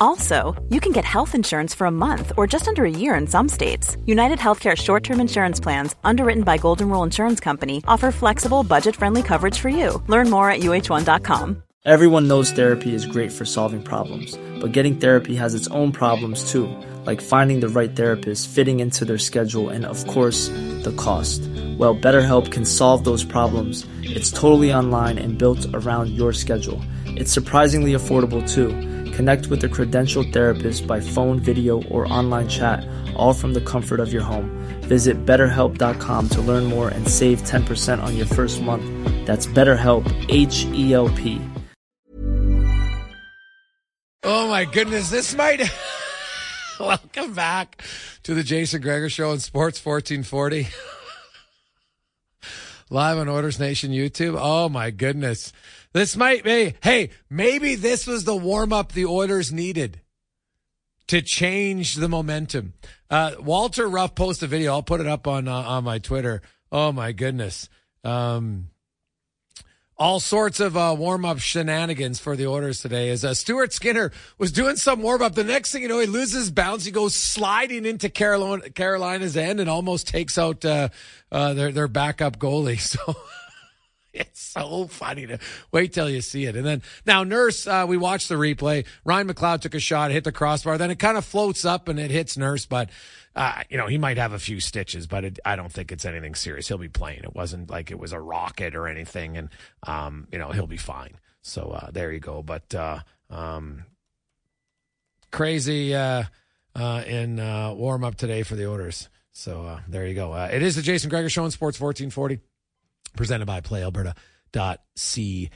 Also, you can get health insurance for a month or just under a year in some states. United Healthcare short term insurance plans, underwritten by Golden Rule Insurance Company, offer flexible, budget friendly coverage for you. Learn more at uh1.com. Everyone knows therapy is great for solving problems, but getting therapy has its own problems too, like finding the right therapist, fitting into their schedule, and of course, the cost. Well, BetterHelp can solve those problems. It's totally online and built around your schedule. It's surprisingly affordable too. Connect with a credentialed therapist by phone, video, or online chat, all from the comfort of your home. Visit betterhelp.com to learn more and save 10% on your first month. That's BetterHelp, H E L P. Oh my goodness, this might. Welcome back to the Jason Gregor Show on Sports 1440. Live on Oilers Nation YouTube. Oh my goodness. This might be, hey, maybe this was the warm up the Oilers needed to change the momentum. Uh, Walter Ruff posted a video. I'll put it up on, uh, on my Twitter. Oh my goodness. Um, all sorts of uh, warm up shenanigans for the Oilers today. As uh, Stuart Skinner was doing some warm up, the next thing you know, he loses bounce. He goes sliding into Carolina, Carolina's end and almost takes out uh, uh their their backup goalie. So. it's so funny to wait till you see it. And then now Nurse, uh, we watched the replay. Ryan McLeod took a shot, hit the crossbar. Then it kind of floats up and it hits Nurse, but uh, you know, he might have a few stitches, but it, I don't think it's anything serious. He'll be playing. It wasn't like it was a rocket or anything, and um, you know, he'll be fine. So uh, there you go. But uh, um, crazy uh, uh, in warm up today for the Oilers. So there you go. It is the Jason Gregor Show on Sports 1440, presented by PlayAlberta.ca.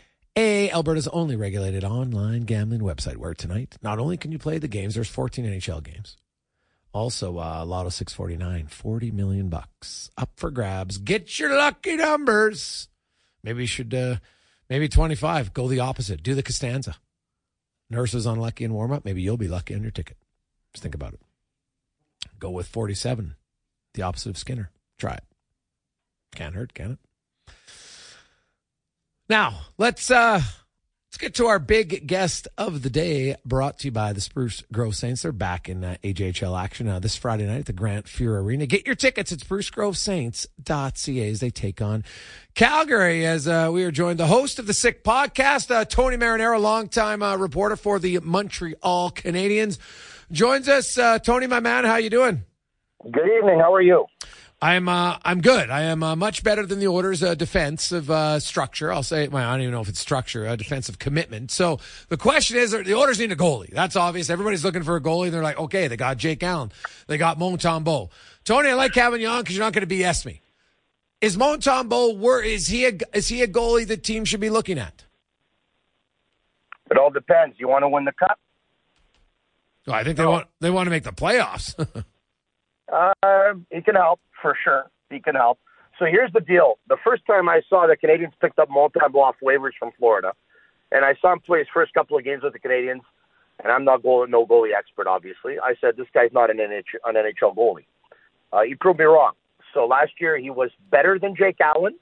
Alberta's only regulated online gambling website where tonight not only can you play the games, there's 14 NHL games. Also, uh, Lotto 649, 40 million bucks up for grabs. Get your lucky numbers. Maybe you should, uh, maybe 25. Go the opposite. Do the Costanza. Nurses unlucky in warm up. Maybe you'll be lucky on your ticket. Just think about it. Go with 47, the opposite of Skinner. Try it. Can't hurt, can it? Now, let's uh Let's get to our big guest of the day, brought to you by the Spruce Grove Saints. They're back in uh, AJHL action uh, this Friday night at the Grant Fuhr Arena. Get your tickets at sprucegrovesaints.ca as they take on Calgary. As uh, we are joined, the host of the Sick Podcast, uh, Tony Marinaro, longtime uh, reporter for the Montreal Canadiens, joins us. Uh, Tony, my man, how you doing? Good evening. How are you? I'm uh, I'm good. I am uh, much better than the Oiler's uh, defensive uh, structure. I'll say, well, I don't even know if it's structure, a defensive commitment. So the question is, the Oilers need a goalie. That's obvious. Everybody's looking for a goalie. They're like, okay, they got Jake Allen, they got Montembeault. Tony, I like having you on because you're not going to BS me. Is Montembeault where is he a is he a goalie the team should be looking at? It all depends. You want to win the cup? Well, I think no. they want they want to make the playoffs. uh, he can help for sure. He can help. So here's the deal. The first time I saw the Canadiens picked up Montembeault off waivers from Florida, and I saw him play his first couple of games with the Canadiens, and I'm not goal, no goalie expert, obviously. I said, this guy's not an, NH, an NHL goalie. Uh, he proved me wrong. So last year he was better than Jake Allen.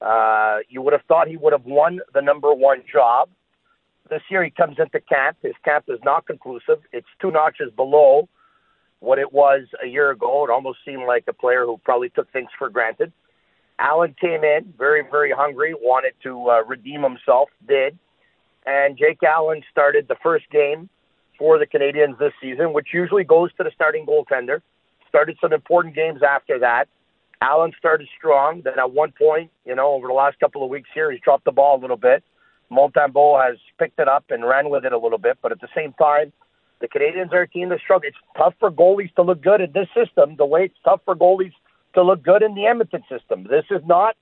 Uh, you would have thought he would have won the number one job. This year he comes into camp. His camp is not conclusive. It's two notches below what it was a year ago. It almost seemed like a player who probably took things for granted. Allen came in very, very hungry, wanted to uh, redeem himself, did. And Jake Allen started the first game for the Canadiens this season, which usually goes to the starting goaltender. Started some important games after that. Allen started strong. Then at one point, you know, over the last couple of weeks here, he's dropped the ball a little bit. Montembeault has picked it up and ran with it a little bit, but at the same time, the Canadiens are a team that struggle. It's tough for goalies to look good in this system, the way it's tough for goalies to look good in the Edmonton system. This is not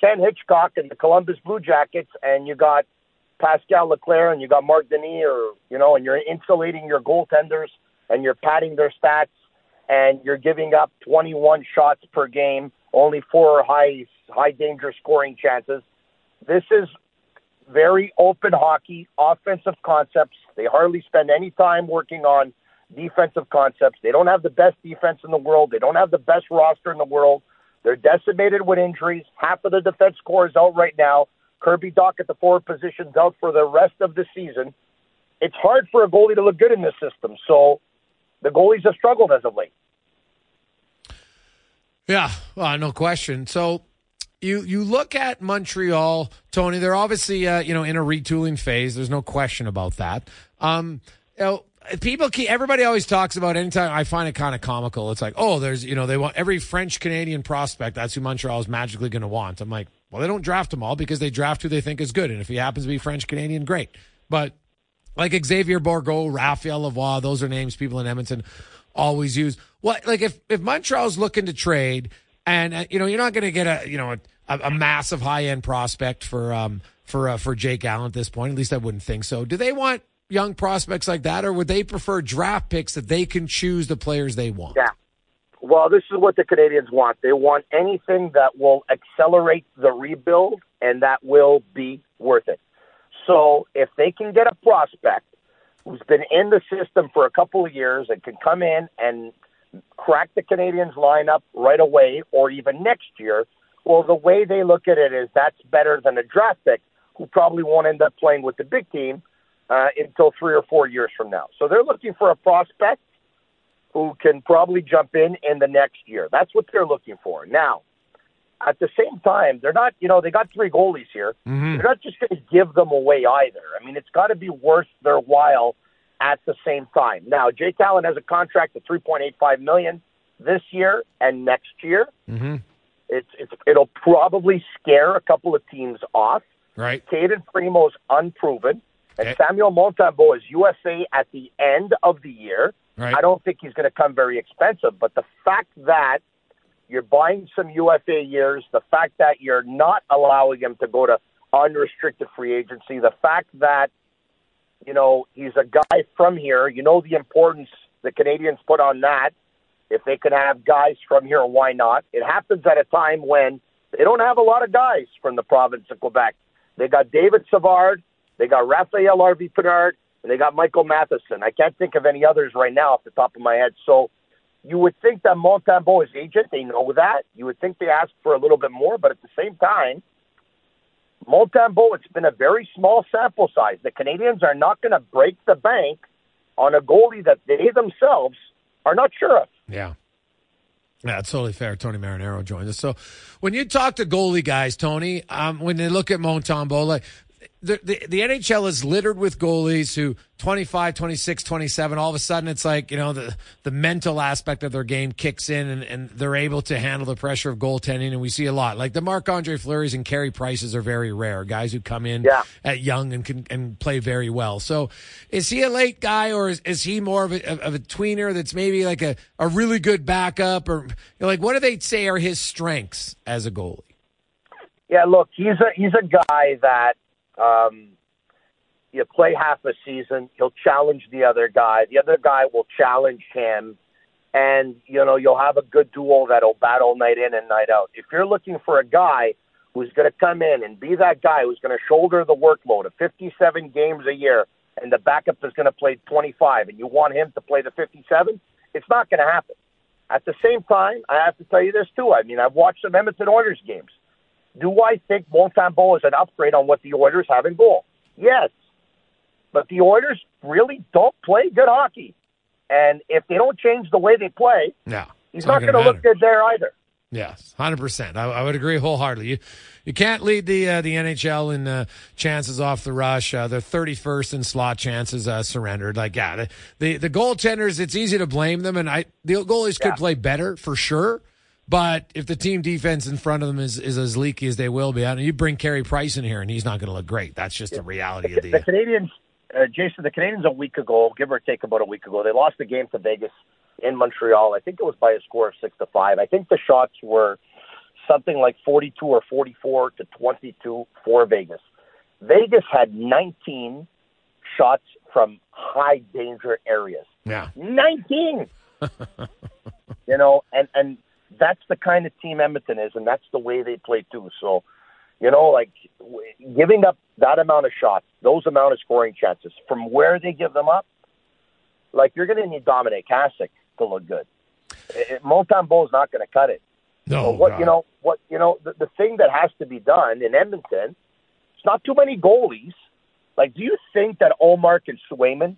Ken Hitchcock and the Columbus Blue Jackets, and you got Pascal Leclaire and you got Marc Denis, or you know, and you're insulating your goaltenders and you're padding their stats, and you're giving up 21 shots per game, only four high high danger scoring chances. This is very open hockey, offensive concepts. They hardly spend any time working on defensive concepts. They don't have the best defense in the world. They don't have the best roster in the world. They're decimated with injuries. Half of the defense core is out right now. Kirby Dach at the forward position is out for the rest of the season. It's hard for a goalie to look good in this system. So the goalies have struggled as of late. Yeah, no question. So you you look at Montreal, Tony. They're obviously uh, you know in a retooling phase. There's no question about that. Um, you know, people keep everybody always talks about anytime I find it kind of comical. It's like, oh, there's you know they want every French Canadian prospect. That's who Montreal is magically going to want. I'm like, well, they don't draft them all because they draft who they think is good, and if he happens to be French Canadian, great. But like Xavier Bourgault, Raphael Lavoie, those are names people in Edmonton always use. What like if if Montreal's looking to trade, and uh, you know you're not going to get a you know a, a massive high end prospect for um for uh, for Jake Allen at this point. At least I wouldn't think so. Do they want young prospects like that, or would they prefer draft picks that they can choose the players they want? Yeah. Well, this is what the Canadiens want. They want anything that will accelerate the rebuild and that will be worth it. So if they can get a prospect who's been in the system for a couple of years and can come in and crack the Canadiens lineup right away or even next year, well, the way they look at it is that's better than a draft pick who probably won't end up playing with the big team uh, until three or four years from now. So they're looking for a prospect who can probably jump in in the next year. That's what they're looking for. Now, at the same time, they're not, you know, they got three goalies here. Mm-hmm. They're not just going to give them away either. I mean, it's got to be worth their while at the same time. Now, Jake Allen has a contract of 3.85 million this year and next year. Mm-hmm. It's, it's it'll probably scare a couple of teams off. Right. Cayden Primeau's unproven, and Okay. Samuel Montembeault is UFA at the end of the year. Right. I don't think he's going to come very expensive, but the fact that you're buying some UFA years, the fact that you're not allowing him to go to unrestricted free agency, the fact that you know he's a guy from here, you know the importance the Canadiens put on that. If they can have guys from here, why not? It happens at a time when they don't have a lot of guys from the province of Quebec. They got David Savard, they got Raphael Harvey Pinard, and they got Michael Matheson. I can't think of any others right now off the top of my head. So you would think that Montembeault is agent. They know that. You would think they ask for a little bit more, but at the same time, Montembeault, it's been a very small sample size. The Canadiens are not going to break the bank on a goalie that they themselves are not sure of. Yeah. Yeah, it's totally fair. Tony Marinaro joins us. So when you talk to goalie guys, Tony, um, when they look at Montembeault, like, the, the, the NHL is littered with goalies who 25, 26, 27, all of a sudden it's like, you know, the, the mental aspect of their game kicks in and, and they're able to handle the pressure of goaltending. And we see a lot like the Marc Andre Fleury's and Carey Prices are very rare guys who come in Yeah. at young and can and play very well. So is he a late guy or is, is he more of a, of a tweener that's maybe like a, a really good backup or you know, like what do they say are his strengths as a goalie? Yeah, look, he's a he's a guy that um, you play half a season, he'll challenge the other guy. The other guy will challenge him, and you know you'll have a good duo that'll battle night in and night out. If you're looking for a guy who's going to come in and be that guy who's going to shoulder the workload of 57 games a year, and the backup is going to play 25, and you want him to play the 57, it's not going to happen. At the same time, I have to tell you this too. I mean, I've watched some Edmonton Oilers games. Do I think Montembeault is an upgrade on what the Oilers have in goal? Yes. But the Oilers really don't play good hockey. And if they don't change the way they play, Yeah. he's not, gonna look good there either. Yes, hundred percent. I, I would agree wholeheartedly. You you can't lead the uh, the NHL in uh, chances off the rush. Uh, they're thirty first in slot chances uh, surrendered. Like yeah, the, the the goaltenders. It's easy to blame them, and I the goalies could Yeah. play better for sure. But if the team defense in front of them is, is as leaky as they will be, I mean, you bring Carey Price in here and he's not going to look great. That's just the reality of The the. Canadiens, uh, Jason, the Canadiens a week ago, give or take about a week ago, they lost the game to Vegas in Montreal. I think it was by a score of six to five. I think the shots were something like forty-two or forty-four to twenty-two for Vegas. Vegas had nineteen shots from high danger areas. Yeah, 19 you know and and that's the kind of team edmonton is and that's the way they play too so you know like w- giving up that amount of shots those amount of scoring chances from where they give them up like you're going to need Dominik Hasek to look good Montembeault is not going to cut it no. so what God. you know what you know the, the thing that has to be done in edmonton it's not too many goalies like do you think that Ullmark and swayman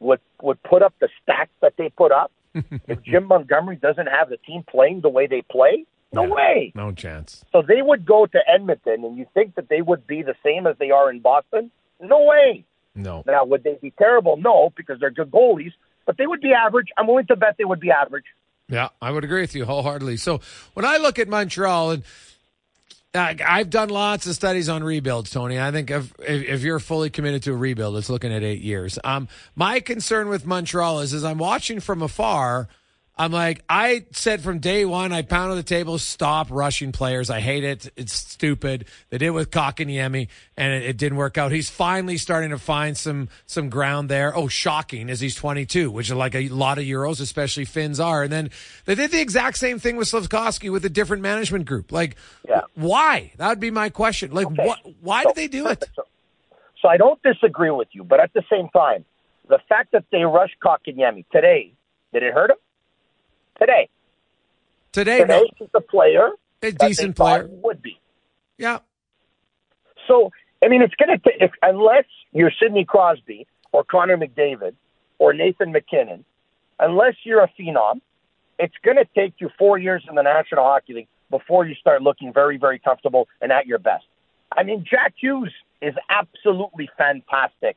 would would put up the stats that they put up if Jim Montgomery doesn't have the team playing the way they play? No Yeah. way. no chance. So they would go to Edmonton, and you think that they would be the same as they are in Boston? No way. No. Now, would they be terrible? No, because they're good goalies, but they would be average. I'm willing to bet they would be average. Yeah, I would agree with you wholeheartedly. So when I look at Montreal, and I've done lots of studies on rebuilds, Tony. I think if, if you're fully committed to a rebuild, it's looking at eight years. Um, my concern with Montreal is, as I'm watching from afar. I'm like, I said from day one, I pounded the table, stop rushing players. I hate it. It's stupid. They did it with Kotkaniemi, and it, it didn't work out. He's finally starting to find some some ground there. Oh, shocking, as he's 22, which is like a lot of Euros, especially Finns are. And then they did the exact same thing with Slavkovsky with a different management group. Like, Yeah. why? That would be my question. Like, Okay. what? Why So- did they do it? So, so I don't disagree with you, but at the same time, the fact that they rushed Kotkaniemi today, did it hurt him? Today. Today, Today, no, he's a player a decent player. would be. Yeah, So, I mean, it's going to take, unless you're Sidney Crosby or Connor McDavid or Nathan MacKinnon, unless you're a phenom, it's going to take you four years in the National Hockey League before you start looking very, very comfortable and at your best. I mean, Jack Hughes is absolutely fantastic,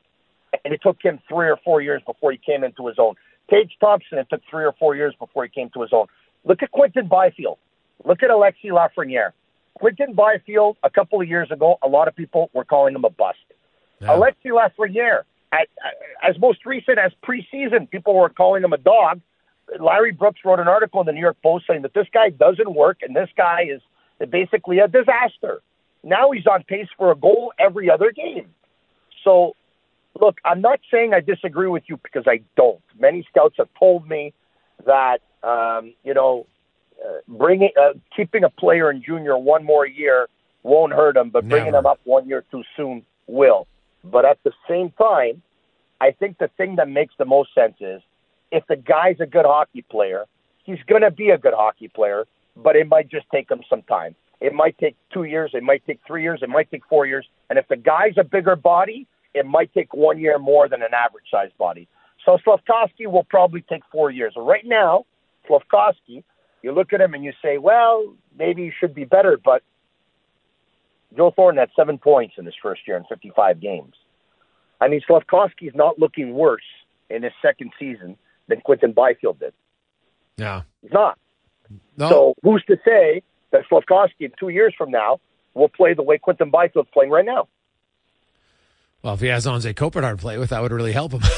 and it took him three or four years before he came into his own. Tage Thompson, it took three or four years before he came to his own. Look at Quinton Byfield. Look at Alexi Lafreniere. Quinton Byfield, a couple of years ago, a lot of people were calling him a bust. Yeah. Alexis Lafreniere, at, as most recent as preseason, people were calling him a dog. Larry Brooks wrote an article in the New York Post saying that this guy doesn't work and this guy is basically a disaster. Now he's on pace for a goal every other game. So, look, I'm not saying I disagree with you because I don't. Many scouts have told me that um, you know uh, bringing uh, keeping a player in junior one more year won't hurt him, but bringing Never. him up one year too soon will. But at the same time, I think the thing that makes the most sense is if the guy's a good hockey player, he's going to be a good hockey player, but it might just take him some time. It might take two years, it might take three years, it might take four years. And if the guy's a bigger body, it might take one year more than an average sized body. So Slavkovsky will probably take four years. Right now, Slavkovsky, you look at him and you say, well, maybe he should be better, but Joe Thornton had seven points in his first year in 55 games. I mean, Slavkovsky's not looking worse in his second season than Quinton Byfield did. yeah. He's not. No, So who's to say that Slavkovsky in two years from now will play the way Quinton Byfield's playing right now? Well, if he has Anze Kopitar to play with, that would really help him.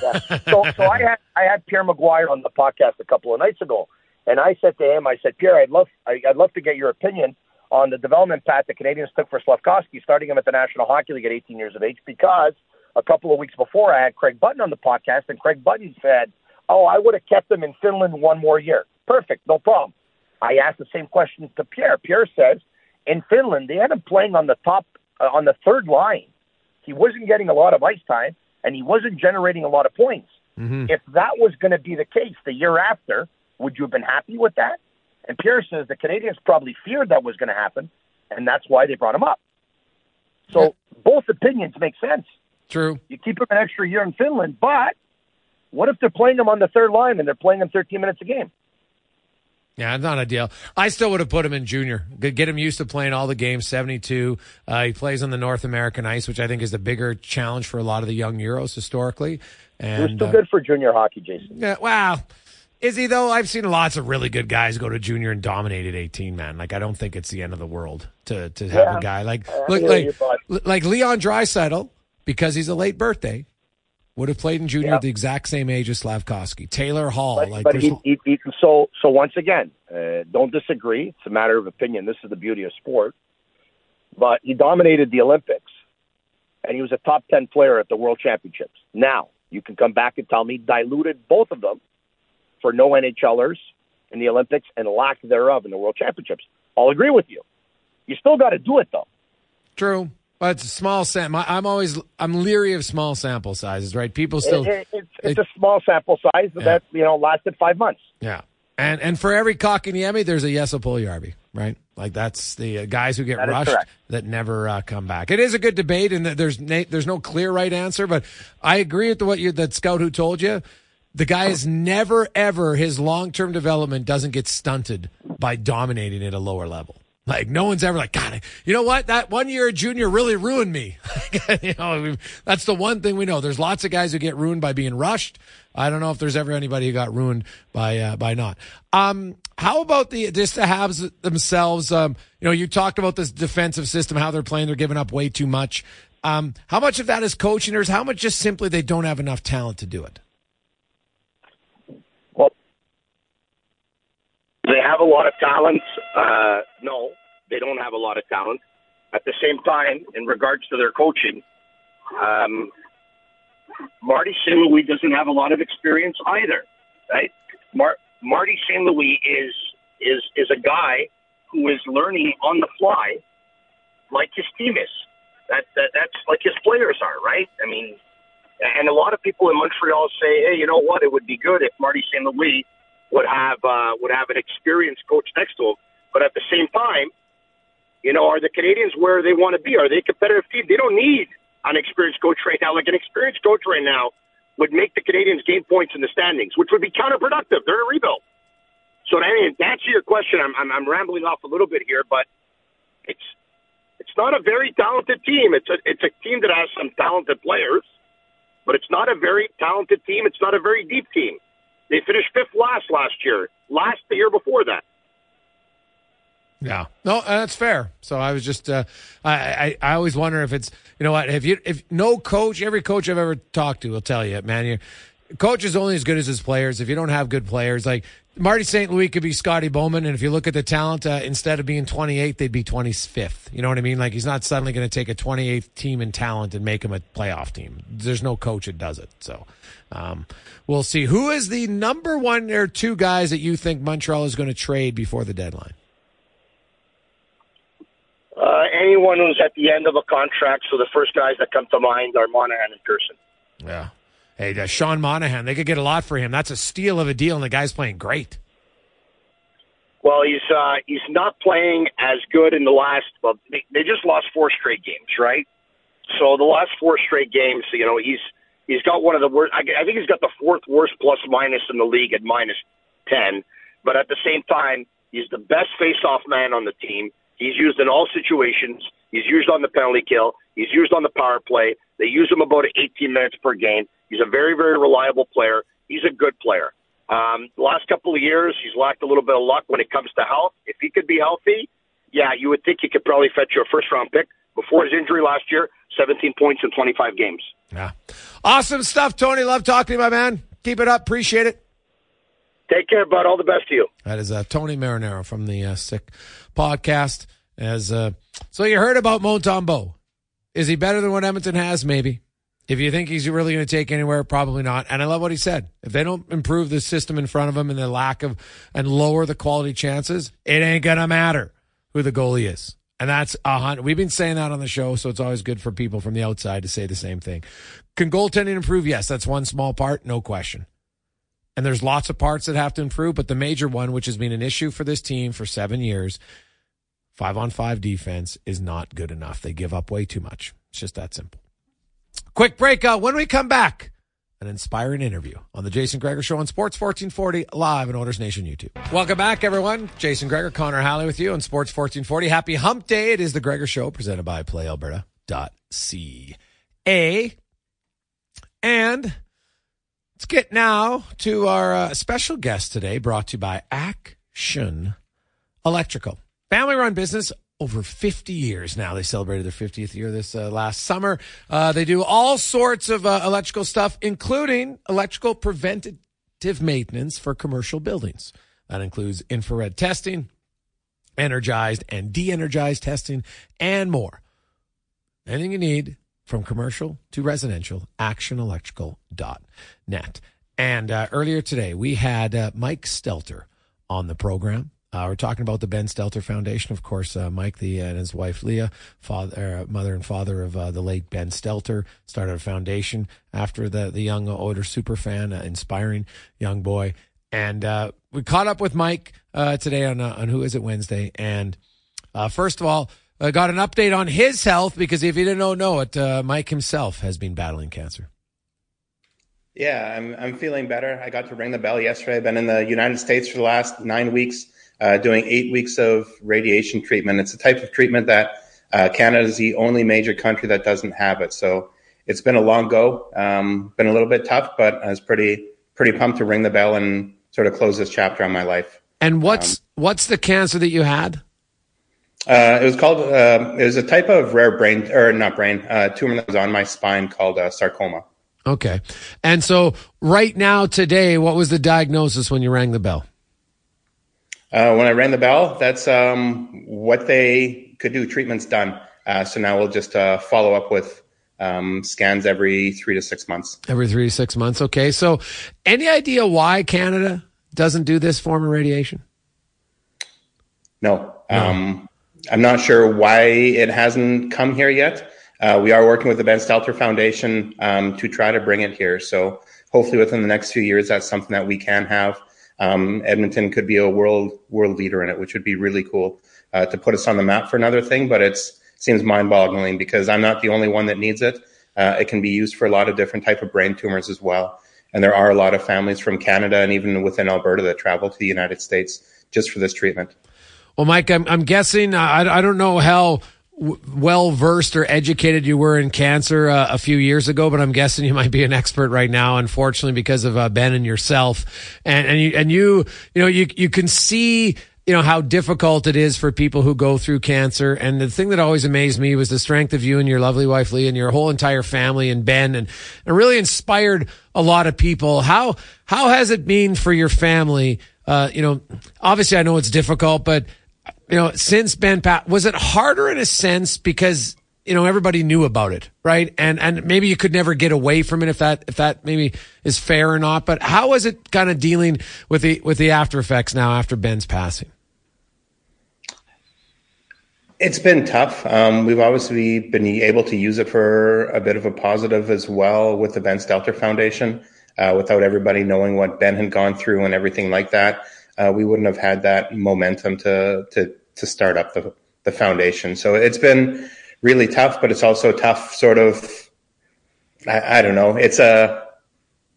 Yeah. So, so I had I had Pierre McGuire on the podcast a couple of nights ago, and I said to him, I said, Pierre, I'd love I, I'd love to get your opinion on the development path the Canadiens took for Slavkovsky, starting him at the National Hockey League at 18 years of age, because a couple of weeks before I had Craig Button on the podcast, and Craig Button said, "Oh, I would have kept him in Finland one more year. Perfect, no problem." I asked the same question to Pierre. Pierre says, in Finland, they had him playing on the top, uh, on the third line. He wasn't getting a lot of ice time, and he wasn't generating a lot of points. Mm-hmm. If that was going to be the case the year after, would you have been happy with that? And Pierre says the Canadiens probably feared that was going to happen, and that's why they brought him up. So both opinions make sense. True. You keep him an extra year in Finland, but what if they're playing him on the third line and they're playing him 13 minutes a game? Yeah, not ideal. I still would have put him in junior. Get him used to playing all the games. Seventy-two. Uh, he plays on the North American ice, which I think is the bigger challenge for a lot of the young Euros historically. And You're still uh, good for junior hockey, Jason. Yeah, wow. Is he though? I've seen lots of really good guys go to junior and dominate at 18, man. Like I don't think it's the end of the world to to have Yeah. a guy like I look like like Leon Draisaitl because he's a late birthday would have played in junior Yeah. at the exact same age as Slavkovsky. Taylor Hall, But, like but he, he, he, so so once again, uh, don't disagree. It's a matter of opinion. This is the beauty of sport. But he dominated the Olympics, and he was a top ten player at the World Championships. Now you can come back and tell me diluted both of them for no NHLers in the Olympics and lack thereof in the World Championships. I'll agree with you. You still got to do it though. true. But it's a small sample. I'm always I'm leery of small sample sizes, right? People still It- it- it's, it's a small sample size Yeah. that you know lasted five months. Yeah. And and for every Kotkaniemi, there's a Jesse Puljujärvi, right? Like that's the uh, guys who get That rushed that never uh, come back. It is a good debate, and there's there's no clear right answer, but I agree with the, what you that scout who told you. The guy is never ever his long term development doesn't get stunted by dominating at a lower level. Like no one's ever like, God, you know what? That one year junior really ruined me. you know, that's the one thing we know. There's lots of guys who get ruined by being rushed. I don't know if there's ever anybody who got ruined by uh, by not. Um, how about the just the Habs themselves? Um, you know, you talked about this defensive system, how they're playing. They're giving up way too much. Um, how much of that is coaching, or how much just simply they don't have enough talent to do it? Well, they have a lot of talent. Uh, no, they don't have a lot of talent. At the same time, in regards to their coaching, um, Marty St. Louis doesn't have a lot of experience either, right? Mar- Marty St. Louis is is is a guy who is learning on the fly, like his team is. That, that that's like his players are, right? I mean, and a lot of people in Montreal say, hey, you know what? It would be good if Marty St. Louis would have uh, would have an experienced coach next to him. But at the same time, you know, are the Canadiens where they want to be? Are they a competitive team? They don't need an experienced coach right now. Like an experienced coach right now would make the Canadiens gain points in the standings, which would be counterproductive. They're a rebuild. So to, answer your question, I'm, I'm I'm rambling off a little bit here, but it's it's not a very talented team. It's a it's a team that has some talented players, but it's not a very talented team. It's not a very deep team. They finished fifth last last year. Last the year before that. Yeah, no, uh, that's fair. So I was just, uh, I, I, I always wonder if it's, you know what, if you, if no coach, every coach I've ever talked to will tell you, man, coach is only as good as his players. If you don't have good players, like Marty St. Louis could be Scotty Bowman, and if you look at the talent, uh, instead of being 28th, they'd be 25th. You know what I mean? Like he's not suddenly going to take a 28th team in talent and make him a playoff team. There's no coach that does it. So, um, we'll see. Who is the number one or two guys that you think Montreal is going to trade before the deadline? Uh, anyone who's at the end of a contract, so the first guys that come to mind are Monahan and Pearson. Yeah. Hey, uh, Sean Monahan, they could get a lot for him. That's a steal of a deal, and the guy's playing great. Well, he's uh, he's not playing as good in the last. Well, they, they just lost four straight games, right? So the last four straight games, you know, he's he's got one of the worst. I, I think he's got the fourth worst plus minus in the league at minus ten. But at the same time, he's the best face-off man on the team. He's used in all situations. He's used on the penalty kill. He's used on the power play. They use him about 18 minutes per game. He's a very, very reliable player. He's a good player. Um, last couple of years, he's lacked a little bit of luck when it comes to health. If he could be healthy, yeah, you would think he could probably fetch you a first round pick. Before his injury last year, 17 points in 25 games. Yeah. Awesome stuff, Tony. Love talking to you, my man. Keep it up. Appreciate it. Take care, bud. All the best to you. That is uh, Tony Marinaro from the uh, Sick podcast. As uh, so, you heard about Montembeault. Is he better than what Edmonton has? Maybe. If you think he's really going to take anywhere, probably not. And I love what he said. If they don't improve the system in front of him and the lack of and lower the quality chances, it ain't gonna matter who the goalie is. And that's a hundred. We've been saying that on the show, so it's always good for people from the outside to say the same thing. Can goaltending improve? Yes, that's one small part, no question. And there's lots of parts that have to improve, but the major one, which has been an issue for this team for seven years, five on five defense is not good enough. They give up way too much. It's just that simple. Quick break. Uh, when we come back, an inspiring interview on the Jason Gregor Show on Sports 1440 live on Oilers Nation YouTube. Welcome back, everyone. Jason Gregor, Connor Halley with you on Sports 1440. Happy Hump Day. It is the Gregor Show presented by PlayAlberta.ca. And let's get now to our uh, special guest today, brought to you by Action Electrical. Family run business over 50 years now. They celebrated their 50th year this uh, last summer. Uh, they do all sorts of uh, electrical stuff, including electrical preventative maintenance for commercial buildings. That includes infrared testing, energized and de energized testing, and more. Anything you need from commercial to residential, actionelectrical.net. And uh, earlier today, we had uh, Mike Stelter on the program. Uh, we're talking about the Ben Stelter Foundation, of course. Uh, Mike, the and his wife Leah, father, uh, mother and father of uh, the late Ben Stelter, started a foundation after the the young Oilers super fan, uh, inspiring young boy. And uh, we caught up with Mike today on on Who Is It Wednesday. And first of all, I got an update on his health because if you didn't know, know it, Mike himself has been battling cancer. Yeah, I'm I'm feeling better. I got to ring the bell yesterday. I've been in the United States for the last nine weeks uh, doing eight weeks of radiation treatment. It's a type of treatment that uh, Canada is the only major country that doesn't have it. So it's been a long go, um, been a little bit tough, but I was pretty pretty pumped to ring the bell and sort of close this chapter on my life. And what's um, what's the cancer that you had? Uh, it was called. Uh, it was a type of rare brain or not brain uh, tumor that was on my spine called uh, sarcoma. Okay, and so right now today, what was the diagnosis when you rang the bell? Uh, when I rang the bell, that's um, what they could do. Treatment's done. Uh, so now we'll just uh, follow up with um, scans every three to six months. Every three to six months. Okay. So, any idea why Canada doesn't do this form of radiation? No. no. Um, I'm not sure why it hasn't come here yet. Uh, we are working with the Ben Stelter Foundation um, to try to bring it here. So, hopefully, within the next few years, that's something that we can have um, Edmonton could be a world world leader in it, which would be really cool uh, to put us on the map for another thing. But it seems mind boggling because I'm not the only one that needs it. Uh, it can be used for a lot of different type of brain tumors as well. And there are a lot of families from Canada and even within Alberta that travel to the United States just for this treatment. Well, Mike, I'm, I'm guessing I, I don't know how well versed or educated you were in cancer uh, a few years ago, but I'm guessing you might be an expert right now, unfortunately, because of uh, Ben and yourself. And, and you, and you, you know, you, you can see, you know, how difficult it is for people who go through cancer. And the thing that always amazed me was the strength of you and your lovely wife, Lee, and your whole entire family and Ben and, and really inspired a lot of people. How, how has it been for your family? Uh, you know, obviously I know it's difficult, but you know, since Ben Pat, was it harder in a sense because you know everybody knew about it, right? And and maybe you could never get away from it if that if that maybe is fair or not. But how is it kind of dealing with the with the after effects now after Ben's passing? It's been tough. Um, we've obviously been able to use it for a bit of a positive as well with the Ben Stelter Foundation. Uh, without everybody knowing what Ben had gone through and everything like that, uh, we wouldn't have had that momentum to to to start up the the foundation. So it's been really tough, but it's also tough. Sort of, I, I don't know. It's a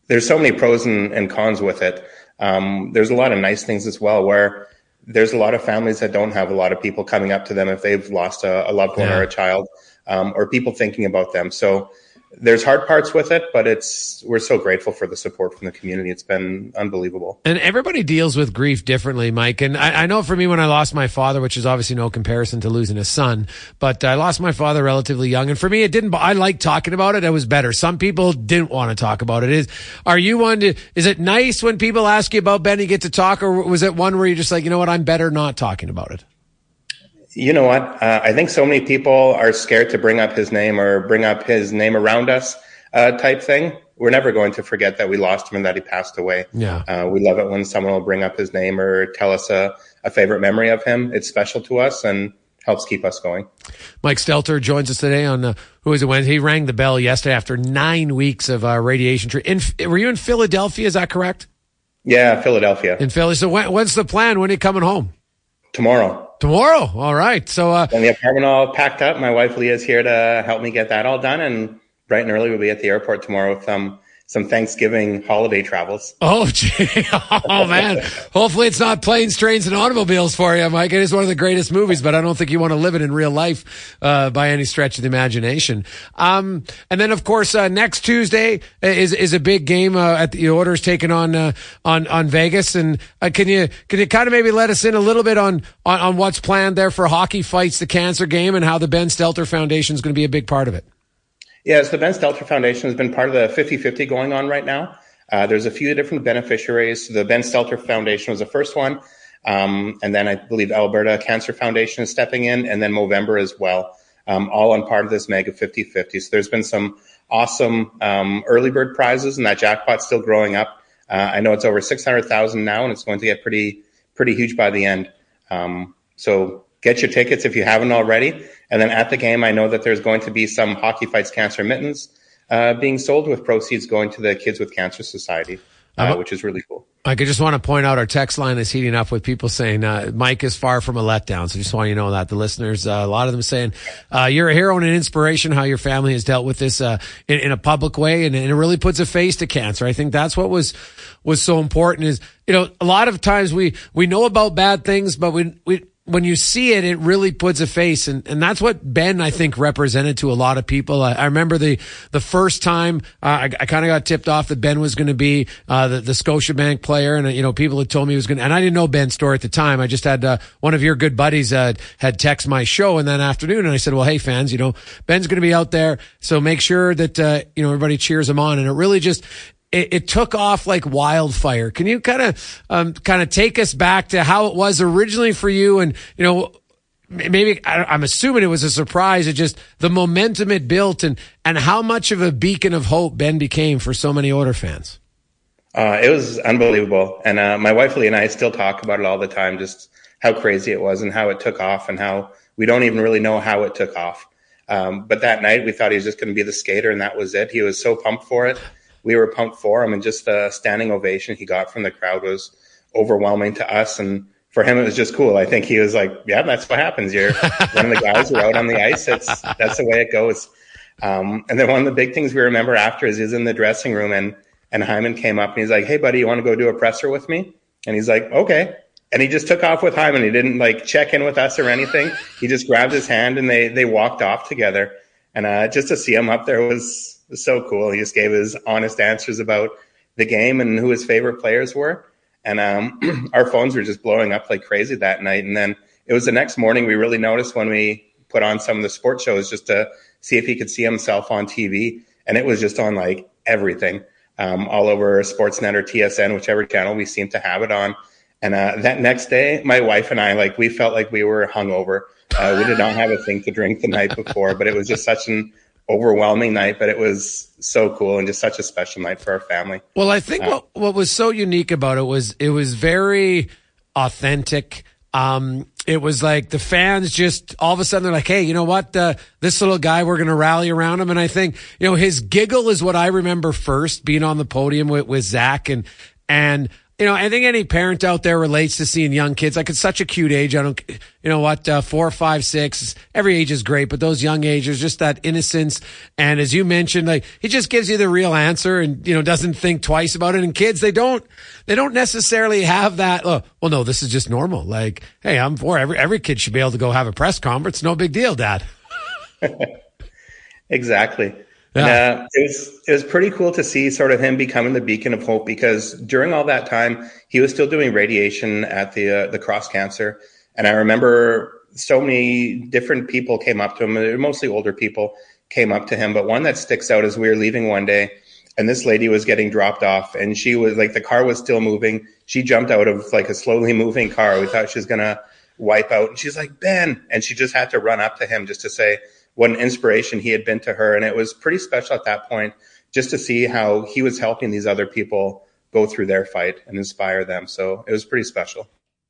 there's so many pros and, and cons with it. Um, there's a lot of nice things as well where there's a lot of families that don't have a lot of people coming up to them if they've lost a, a loved one yeah. or a child um, or people thinking about them. So there's hard parts with it, but it's we're so grateful for the support from the community. It's been unbelievable. And everybody deals with grief differently, Mike. And I, I, know for me, when I lost my father, which is obviously no comparison to losing a son, but I lost my father relatively young. And for me, it didn't. I like talking about it. It was better. Some people didn't want to talk about it. Is are you one? To, is it nice when people ask you about Ben? You get to talk, or was it one where you're just like, you know what, I'm better not talking about it? You know what? Uh, I think so many people are scared to bring up his name or bring up his name around us, uh, type thing. We're never going to forget that we lost him and that he passed away. Yeah. Uh, we love it when someone will bring up his name or tell us a, a favorite memory of him. It's special to us and helps keep us going. Mike Stelter joins us today on who is it when he rang the bell yesterday after nine weeks of uh, radiation treatment. Were you in Philadelphia? Is that correct? Yeah, Philadelphia. In Philly. So when, when's the plan? When are you coming home? Tomorrow. Tomorrow. All right. So, uh, and the apartment all packed up. My wife Leah is here to help me get that all done. And bright and early, we'll be at the airport tomorrow with um, some Thanksgiving holiday travels. Oh, gee. oh man! Hopefully, it's not planes, trains, and automobiles for you, Mike. It is one of the greatest movies, but I don't think you want to live it in real life uh, by any stretch of the imagination. Um, and then, of course, uh, next Tuesday is is a big game uh, at the Oilers taking on uh, on on Vegas. And uh, can you can you kind of maybe let us in a little bit on, on on what's planned there for Hockey Fights the Cancer Game and how the Ben Stelter Foundation is going to be a big part of it? Yes, the Ben Stelter Foundation has been part of the 50 50 going on right now. Uh, there's a few different beneficiaries. The Ben Stelter Foundation was the first one. Um, and then I believe Alberta Cancer Foundation is stepping in, and then Movember as well, um, all on part of this mega 50 50. So there's been some awesome um, early bird prizes, and that jackpot's still growing up. Uh, I know it's over 600,000 now, and it's going to get pretty, pretty huge by the end. Um, so get your tickets if you haven't already. And then at the game, I know that there's going to be some Hockey Fights Cancer mittens uh, being sold with proceeds going to the Kids with Cancer Society, uh, which is really cool. I could just want to point out our text line is heating up with people saying uh, Mike is far from a letdown. So just want you to know that the listeners, uh, a lot of them saying uh, you're a hero and an inspiration. How your family has dealt with this uh, in, in, a public way, and, and, it really puts a face to cancer. I think that's what was was so important. Is you know a lot of times we we know about bad things, but we we when you see it, it really puts a face. And, and that's what Ben, I think, represented to a lot of people. I, I remember the, the first time uh, I, I kind of got tipped off that Ben was going to be uh, the, the Scotiabank player. And, uh, you know, people had told me he was going and I didn't know Ben's story at the time. I just had uh, one of your good buddies had text my show in that afternoon. And I said, well, hey, fans, you know, Ben's going to be out there. So make sure that, uh, you know, everybody cheers him on. And it really just, it, it, took off like wildfire. Can you kind of um, kind of take us back to how it was originally for you? And you know, maybe I'm assuming it was a surprise. It just the momentum it built, and and how much of a beacon of hope Ben became for so many Oiler fans. Uh, it was unbelievable, and uh, my wife Lee and I still talk about it all the time. Just how crazy it was, and how it took off, and how we don't even really know how it took off. Um, but that night, we thought he was just going to be the skater, and that was it. He was so pumped for it we were pumped for him, and just the standing ovation he got from the crowd was overwhelming to us. And for him, it was just cool. I think he was like, "Yeah, that's what happens. You're one of the guys who are out on the ice. That's that's the way it goes." Um, and then one of the big things we remember after is he's in the dressing room, and and Hyman came up and he's like, "Hey, buddy, you want to go do a presser with me?" And he's like, "Okay." And he just took off with Hyman. He didn't like check in with us or anything. He just grabbed his hand and they they walked off together. And uh, just to see him up there was so cool. He just gave his honest answers about the game and who his favorite players were. And um, our phones were just blowing up like crazy that night. And then it was the next morning we really noticed when we put on some of the sports shows just to see if he could see himself on TV. And it was just on like everything, um, all over Sportsnet or TSN, whichever channel we seemed to have it on. And uh, that next day, my wife and I, like, we felt like we were hungover. Uh, we did not have a thing to drink the night before, but it was just such an overwhelming night, but it was so cool and just such a special night for our family. Well, I think uh, what what was so unique about it was it was very authentic. Um, it was like the fans just all of a sudden they're like, hey, you know what? Uh, this little guy, we're going to rally around him. And I think, you know, his giggle is what I remember first being on the podium with, with Zach and, and you know, I think any parent out there relates to seeing young kids. Like it's such a cute age. I don't, you know what, uh, four, five, six, every age is great, but those young ages, just that innocence. And as you mentioned, like he just gives you the real answer and, you know, doesn't think twice about it. And kids, they don't, they don't necessarily have that. Oh, well, no, this is just normal. Like, hey, I'm for every, every kid should be able to go have a press conference. No big deal, dad. exactly. Yeah. It was it was pretty cool to see sort of him becoming the beacon of hope because during all that time he was still doing radiation at the uh, the cross cancer, and I remember so many different people came up to him, mostly older people came up to him, but one that sticks out is we were leaving one day, and this lady was getting dropped off, and she was like the car was still moving. She jumped out of like a slowly moving car. We thought she was gonna wipe out, and she's like Ben, and she just had to run up to him just to say what an inspiration he had been to her. And it was pretty special at that point just to see how he was helping these other people go through their fight and inspire them. So it was pretty special.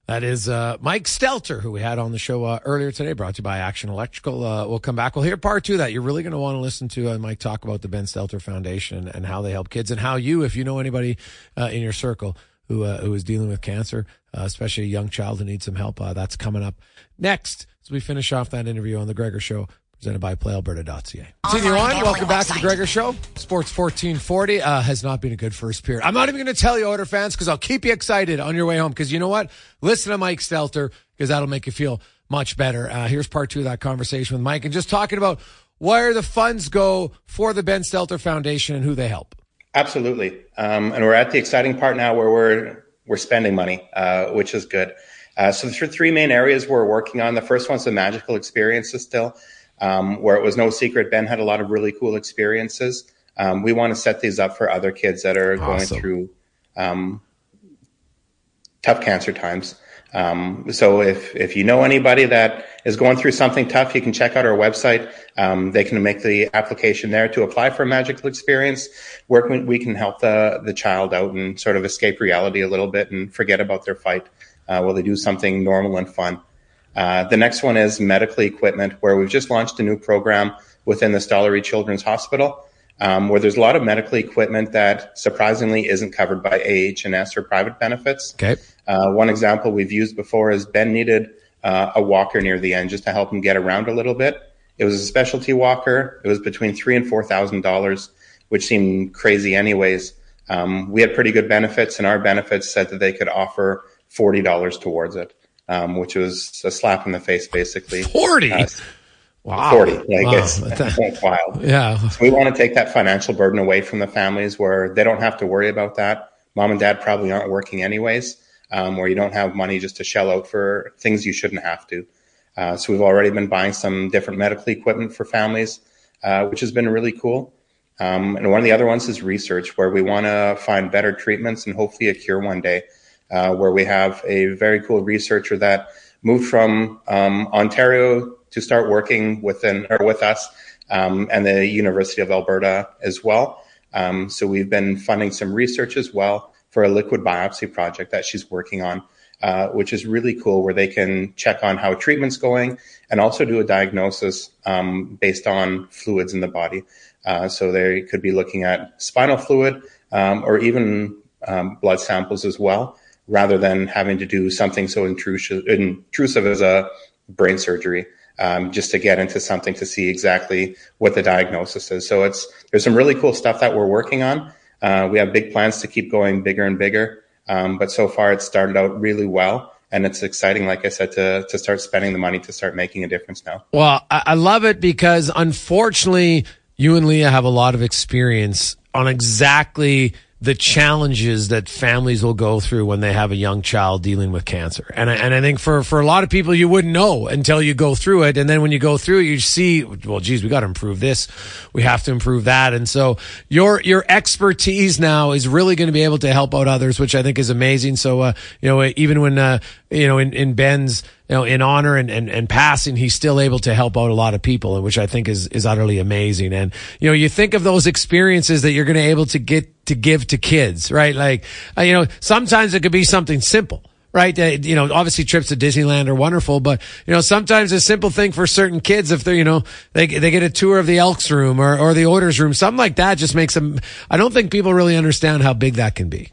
That is uh, Mike Stelter, who we had on the show uh, earlier today, brought to you by Action Electrical. Uh, we'll come back. We'll hear part two that. You're really going to want to listen to uh, Mike talk about the Ben Stelter Foundation and how they help kids and how you, if you know anybody uh, in your circle who uh, who is dealing with cancer, especially a young child who needs some help, that's coming up next as we finish off that interview on the Gregor Show presented by PlayAlberta.ca. Continue on. Welcome back to the Gregor Show. Sports 1440 uh, has not been a good first period. I'm not even going to tell you, Oiler fans, because I'll keep you excited on your way home. Because you know what? Listen to Mike Stelter, because that'll make you feel much better. Uh, here's part two of that conversation with Mike, and just talking about where the funds go for the Ben Stelter Foundation and who they help. Absolutely, um, and we're at the exciting part now where we're we're spending money, uh, which is good. Uh, so there's three main areas we're working on. The first one's the magical experiences still, um, where it was no secret Ben had a lot of really cool experiences. Um, we want to set these up for other kids that are awesome. going through um, tough cancer times. Um, so if if you know anybody that is going through something tough, you can check out our website. Um, they can make the application there to apply for a magical experience. Where we can help the the child out and sort of escape reality a little bit and forget about their fight uh, while they do something normal and fun. Uh, the next one is medical equipment, where we've just launched a new program within the Stollery Children's Hospital, um, where there's a lot of medical equipment that surprisingly isn't covered by AHS or private benefits. Okay. Uh, one example we've used before is Ben needed uh, a walker near the end just to help him get around a little bit. It was a specialty walker. It was between three and four thousand dollars, which seemed crazy anyways. Um, we had pretty good benefits, and our benefits said that they could offer forty dollars towards it, um, which was a slap in the face, basically. Forty. Uh, wow. 40. Like wow. it's, it's wild. Yeah. So we want to take that financial burden away from the families where they don't have to worry about that. Mom and dad probably aren't working anyways, um, where you don't have money just to shell out for things you shouldn't have to. Uh, so we've already been buying some different medical equipment for families, uh, which has been really cool. Um, and one of the other ones is research, where we want to find better treatments and hopefully a cure one day uh, where we have a very cool researcher that moved from um, Ontario to start working within or with us um, and the University of Alberta as well. Um, so we've been funding some research as well for a liquid biopsy project that she's working on, uh, which is really cool, where they can check on how treatment's going and also do a diagnosis um, based on fluids in the body. Uh, so they could be looking at spinal fluid um, or even um, blood samples as well rather than having to do something so intrusive, intrusive as a brain surgery. Um, just to get into something to see exactly what the diagnosis is. So it's there's some really cool stuff that we're working on. Uh, we have big plans to keep going bigger and bigger, um, but so far it's started out really well, and it's exciting, like I said, to to start spending the money to start making a difference now. Well, I love it because unfortunately, you and Leah have a lot of experience on exactly the challenges that families will go through when they have a young child dealing with cancer. And I, and I think for, for a lot of people, you wouldn't know until you go through it. And then when you go through it, you see, well, geez, we got to improve this. We have to improve that. And so your, your expertise now is really going to be able to help out others, which I think is amazing. So, uh, you know, even when, uh, you know, in, in Ben's, you know, in honor and, and, and passing, he's still able to help out a lot of people, which I think is, is utterly amazing. And, you know, you think of those experiences that you're going to able to get to give to kids, right? Like, uh, you know, sometimes it could be something simple right? You know, obviously trips to Disneyland are wonderful, but you know, sometimes a simple thing for certain kids, if they're, you know, they, they get a tour of the Elks room or, or the Oilers room, something like that just makes them, I don't think people really understand how big that can be.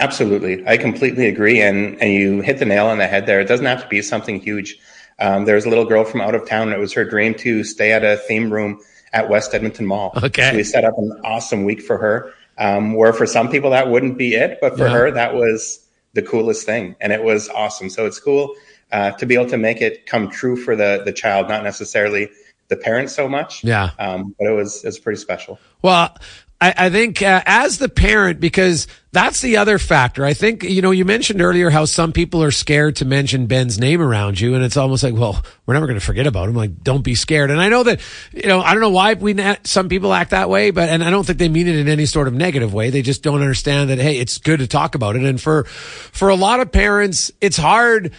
Absolutely. I completely agree. And, and you hit the nail on the head there. It doesn't have to be something huge. Um, there was a little girl from out of town. It was her dream to stay at a theme room at West Edmonton Mall. Okay. So we set up an awesome week for her. Um, where for some people that wouldn't be it, but for yeah. her, that was the coolest thing. And it was awesome. So it's cool uh, to be able to make it come true for the, the child, not necessarily the parents so much. Yeah. Um, but it was, it was pretty special. Well, I, I think uh, as the parent, because that's the other factor. I think, you know, you mentioned earlier how some people are scared to mention Ben's name around you. And it's almost like, well, we're never going to forget about him. Like, don't be scared. And I know that, you know, I don't know why we, some people act that way, but, and I don't think they mean it in any sort of negative way. They just don't understand that, hey, it's good to talk about it. And for, for a lot of parents, it's hard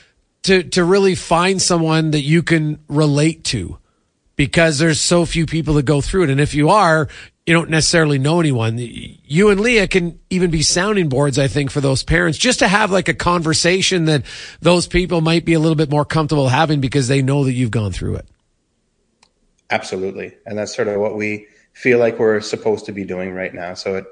to, to really find someone that you can relate to because there's so few people that go through it. And if you are, you don't necessarily know anyone. You and Leah can even be sounding boards, I think, for those parents, just to have like a conversation that those people might be a little bit more comfortable having because they know that you've gone through it. Absolutely. And that's sort of what we feel like we're supposed to be doing right now. So it,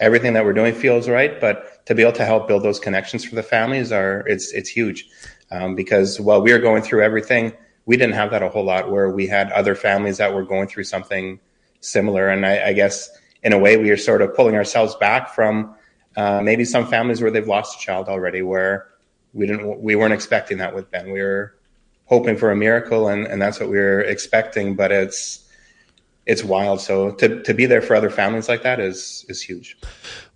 everything that we're doing feels right, but to be able to help build those connections for the families are, it's, it's huge. Um, because while we are going through everything, we didn't have that a whole lot where we had other families that were going through something similar. And I, I guess in a way we are sort of pulling ourselves back from uh, maybe some families where they've lost a child already, where we didn't we weren't expecting that with Ben. We were hoping for a miracle, and, and that's what we were expecting. But it's it's wild. So to, to be there for other families like that is is huge.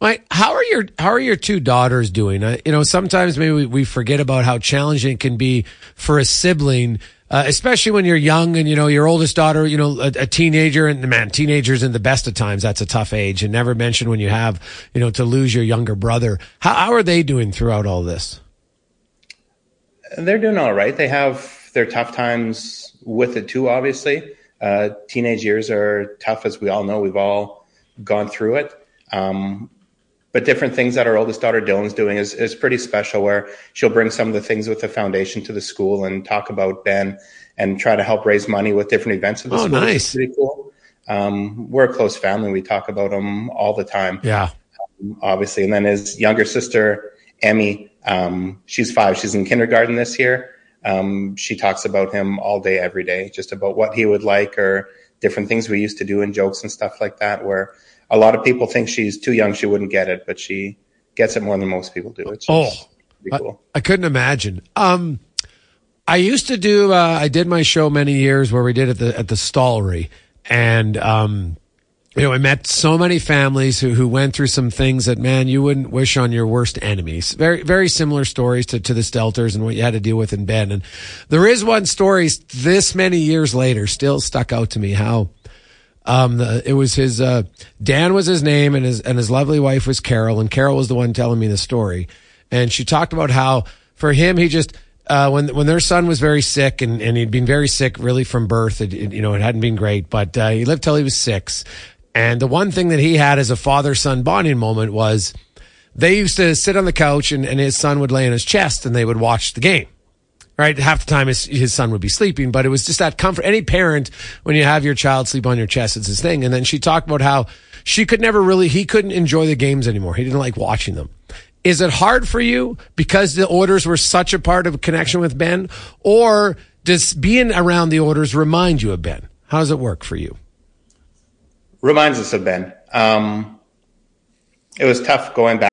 Mike, how are your how are your two daughters doing? Uh, you know, sometimes maybe we, we forget about how challenging it can be for a sibling uh, especially when you're young and you know your oldest daughter, you know, a, a, teenager, and man, teenagers in the best of times, that's a tough age. And never mention when you have, you know, to lose your younger brother. How, how are they doing throughout all this? They're doing all right. They have their tough times with it too. Obviously, uh, teenage years are tough, as we all know. We've all gone through it. Um, but different things that our oldest daughter Dylan's doing is, is pretty special where she'll bring some of the things with the foundation to the school and talk about Ben and try to help raise money with different events of the oh, school. Nice. Pretty cool. Um, we're a close family. We talk about him all the time. Yeah. Um, obviously. And then his younger sister, Emmy, um, she's five. She's in kindergarten this year. Um, she talks about him all day, every day, just about what he would like or different things we used to do and jokes and stuff like that, where a lot of people think she's too young; she wouldn't get it, but she gets it more than most people do. It's oh, cool. I, I, couldn't imagine. Um, I used to do. Uh, I did my show many years where we did at the at the Stollery, and um, you know, I met so many families who who went through some things that man, you wouldn't wish on your worst enemies. Very very similar stories to to the Stelters and what you had to deal with in Ben. And there is one story this many years later still stuck out to me. How um, the, it was his, uh, Dan was his name and his, and his lovely wife was Carol. And Carol was the one telling me the story. And she talked about how for him, he just, uh, when, when their son was very sick and, and he'd been very sick really from birth, it, it you know, it hadn't been great, but, uh, he lived till he was six. And the one thing that he had as a father son bonding moment was they used to sit on the couch and, and his son would lay on his chest and they would watch the game right? Half the time his, his son would be sleeping, but it was just that comfort. Any parent, when you have your child sleep on your chest, it's his thing. And then she talked about how she could never really, he couldn't enjoy the games anymore. He didn't like watching them. Is it hard for you because the Oilers were such a part of a connection with Ben? Or does being around the Oilers remind you of Ben? How does it work for you? Reminds us of Ben. Um, it was tough going back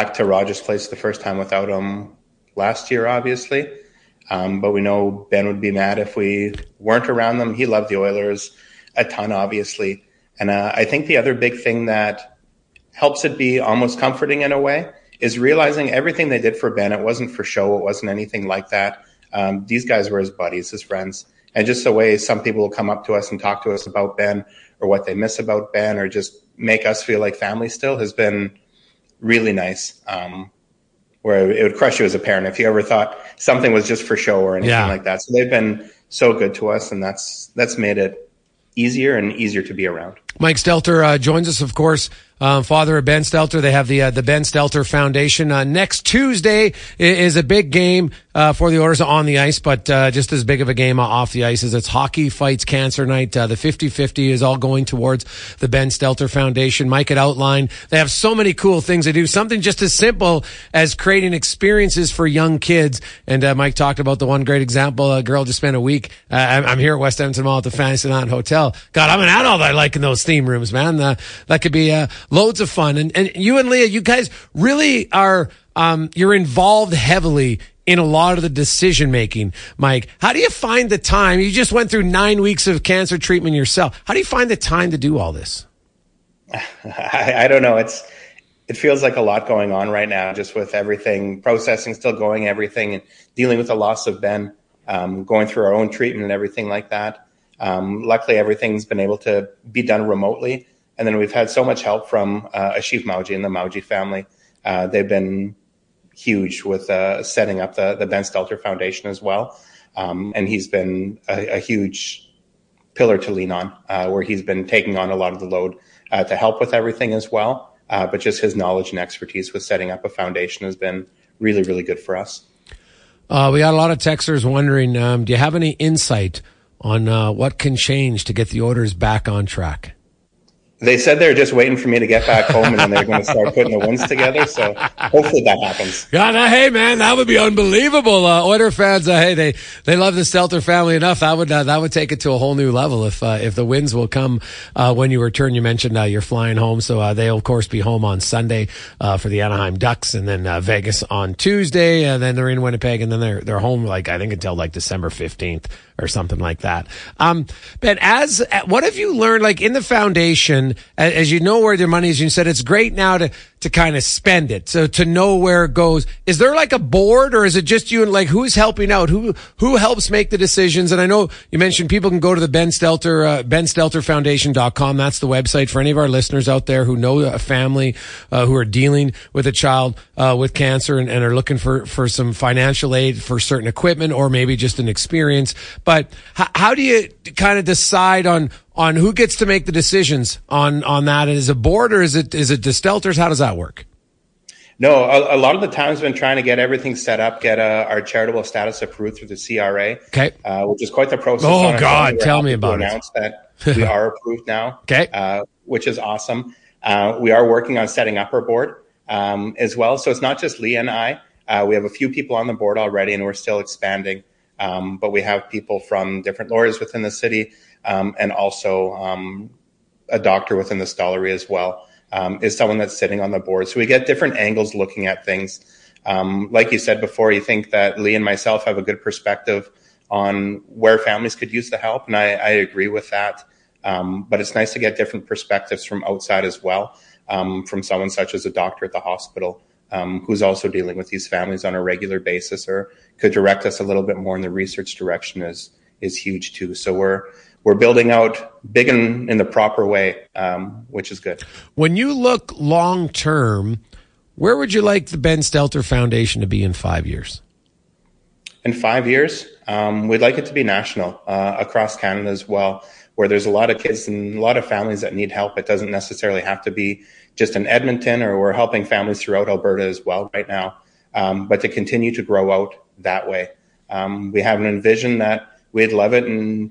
back to Rogers Place the first time without him last year, obviously. Um, but we know Ben would be mad if we weren't around them. He loved the Oilers a ton, obviously. And uh, I think the other big thing that helps it be almost comforting in a way is realizing everything they did for Ben, it wasn't for show, it wasn't anything like that. Um, these guys were his buddies, his friends. And just the way some people will come up to us and talk to us about Ben or what they miss about Ben or just make us feel like family still has been really nice. Um, where it would crush you as a parent if you ever thought something was just for show or anything yeah. like that. So they've been so good to us, and that's that's made it easier and easier to be around. Mike Stelter uh, joins us, of course, um, father of Ben Stelter. They have the uh, the Ben Stelter Foundation. Uh, next Tuesday is a big game uh, for the Oilers on the ice, but uh, just as big of a game off the ice as it's Hockey Fights Cancer Night. Uh, the 50-50 is all going towards the Ben Stelter Foundation. Mike had outlined they have so many cool things to do. Something just as simple as creating experiences for young kids. And uh, Mike talked about the one great example. A girl just spent a week. I'm, I'm, here at West Edmonton Mall at the Fantasyland Hotel. God, I'm an adult. I like in those theme rooms, man. that could be loads of fun. And, and you and Leah, you guys really are, um, you're involved heavily in a lot of the decision making. Mike, how do you find the time? You just went through nine weeks of cancer treatment yourself. How do you find the time to do all this? I, I don't know. It's, it feels like a lot going on right now, just with everything processing still going, everything and dealing with the loss of Ben, um, going through our own treatment and everything like that. Um, luckily, everything's been able to be done remotely. And then we've had so much help from uh, Ashif Mawji and the Mawji family. Uh, they've been huge with uh, setting up the, the Ben Stelter Foundation as well. Um, and he's been a, a, huge pillar to lean on, uh, where he's been taking on a lot of the load uh, to help with everything as well. Uh, but just his knowledge and expertise with setting up a foundation has been really, really good for us. Uh, we got a lot of texters wondering um, do you have any insight on uh, what can change to get the Oilers back on track? They said they're just waiting for me to get back home, and then they're going to start putting the wins together. So hopefully that happens. God, uh, hey man, that would be unbelievable. Uh, Oiler fans, uh, hey, they they love the Stelter family enough. That would uh, that would take it to a whole new level if uh, if the wins will come uh, when you return. You mentioned you're flying home, so they'll of course be home on Sunday for the Anaheim Ducks, and then Vegas on Tuesday, and then they're in Winnipeg, and then they're they're home like I think until like December fifteenth or something like that. Um, but as what have you learned, like in the foundation, as, as you know where their money is? You said it's great now to to kind of spend it, so to know where it goes. Is there like a board, or is it just you and like who's helping out? Who who helps make the decisions? And I know you mentioned people can go to the Ben Stelter uh, BenStelterFoundation.com. That's the website for any of our listeners out there who know a family uh, who are dealing with a child uh, with cancer and, and, are looking for for some financial aid for certain equipment or maybe just an experience. But how, how do you kind of decide on on who gets to make the decisions on on that? Is a board or is it is it Stelters? How does that work? No, a, a, lot of the time has been trying to get everything set up, get uh, our charitable status approved through the CRA, okay, uh, which is quite the process. Oh God, tell me about it. Announce that we are approved now, okay, uh, which is awesome. Uh, we are working on setting up our board um, as well, so it's not just Lee and I. Uh, we have a few people on the board already, and we're still expanding. Um, but we have people from different lawyers within the city and also um, a doctor within the stollery as well um, is someone that's sitting on the board. So we get different angles looking at things. Um, like you said before, you think that Lee and myself have a good perspective on where families could use the help, and I, I agree with that. Um, but it's nice to get different perspectives from outside as well, um, from someone such as a doctor at the hospital. Um, who's also dealing with these families on a regular basis or could direct us a little bit more in the research direction is is huge too. So we're we're building out big in, in the proper way, um, which is good. When you look long term, where would you like the Ben Stelter Foundation to be in five years? In five years, um, we'd like it to be national uh, across Canada as well, where there's a lot of kids and a lot of families that need help. It doesn't necessarily have to be just in Edmonton, or we're helping families throughout Alberta as well right now. Um, but to continue to grow out that way, um, we have an envision that we'd love it and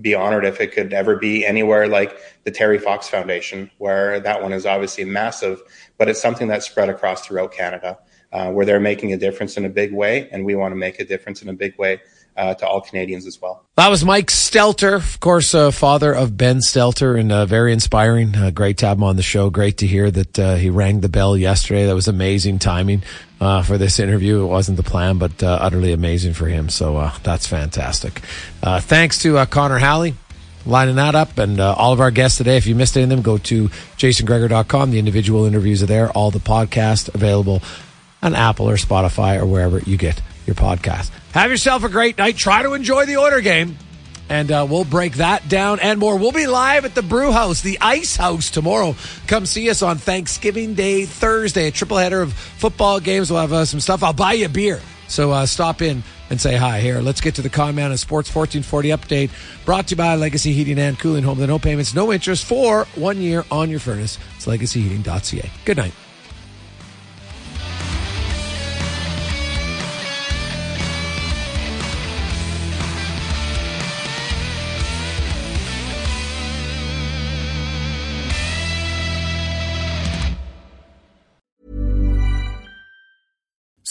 be honored if it could ever be anywhere like the Terry Fox Foundation, where that one is obviously massive, but it's something that's spread across throughout Canada, uh, where they're making a difference in a big way, and we want to make a difference in a big way uh, to all Canadians as well. That was Mike Stelter, of course, uh, father of Ben Stelter, and uh, very inspiring. Uh, great to have him on the show. Great to hear that uh, he rang the bell yesterday. That was amazing timing uh, for this interview. It wasn't the plan, but utterly amazing for him. So that's fantastic. thanks to Connor Halley lining that up and uh, all of our guests today. If you missed any of them, go to jasongregor.com. The individual interviews are there. All the podcasts available on Apple or Spotify or wherever you get your podcast. Have yourself a great night. Try to enjoy the Oiler game. And uh, we'll break that down and more. We'll be live at the Brew House, the Ice House tomorrow. Come see us on Thanksgiving Day, Thursday. A triple header of football games. We'll have uh, some stuff. I'll buy you a beer. So uh, stop in and say hi. Here, let's get to the Con Man of Sports 1440 update brought to you by Legacy Heating and Cooling Home. The no payments, no interest for one year on your furnace. It's legacyheating.ca. Good night.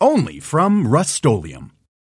only from Rust-Oleum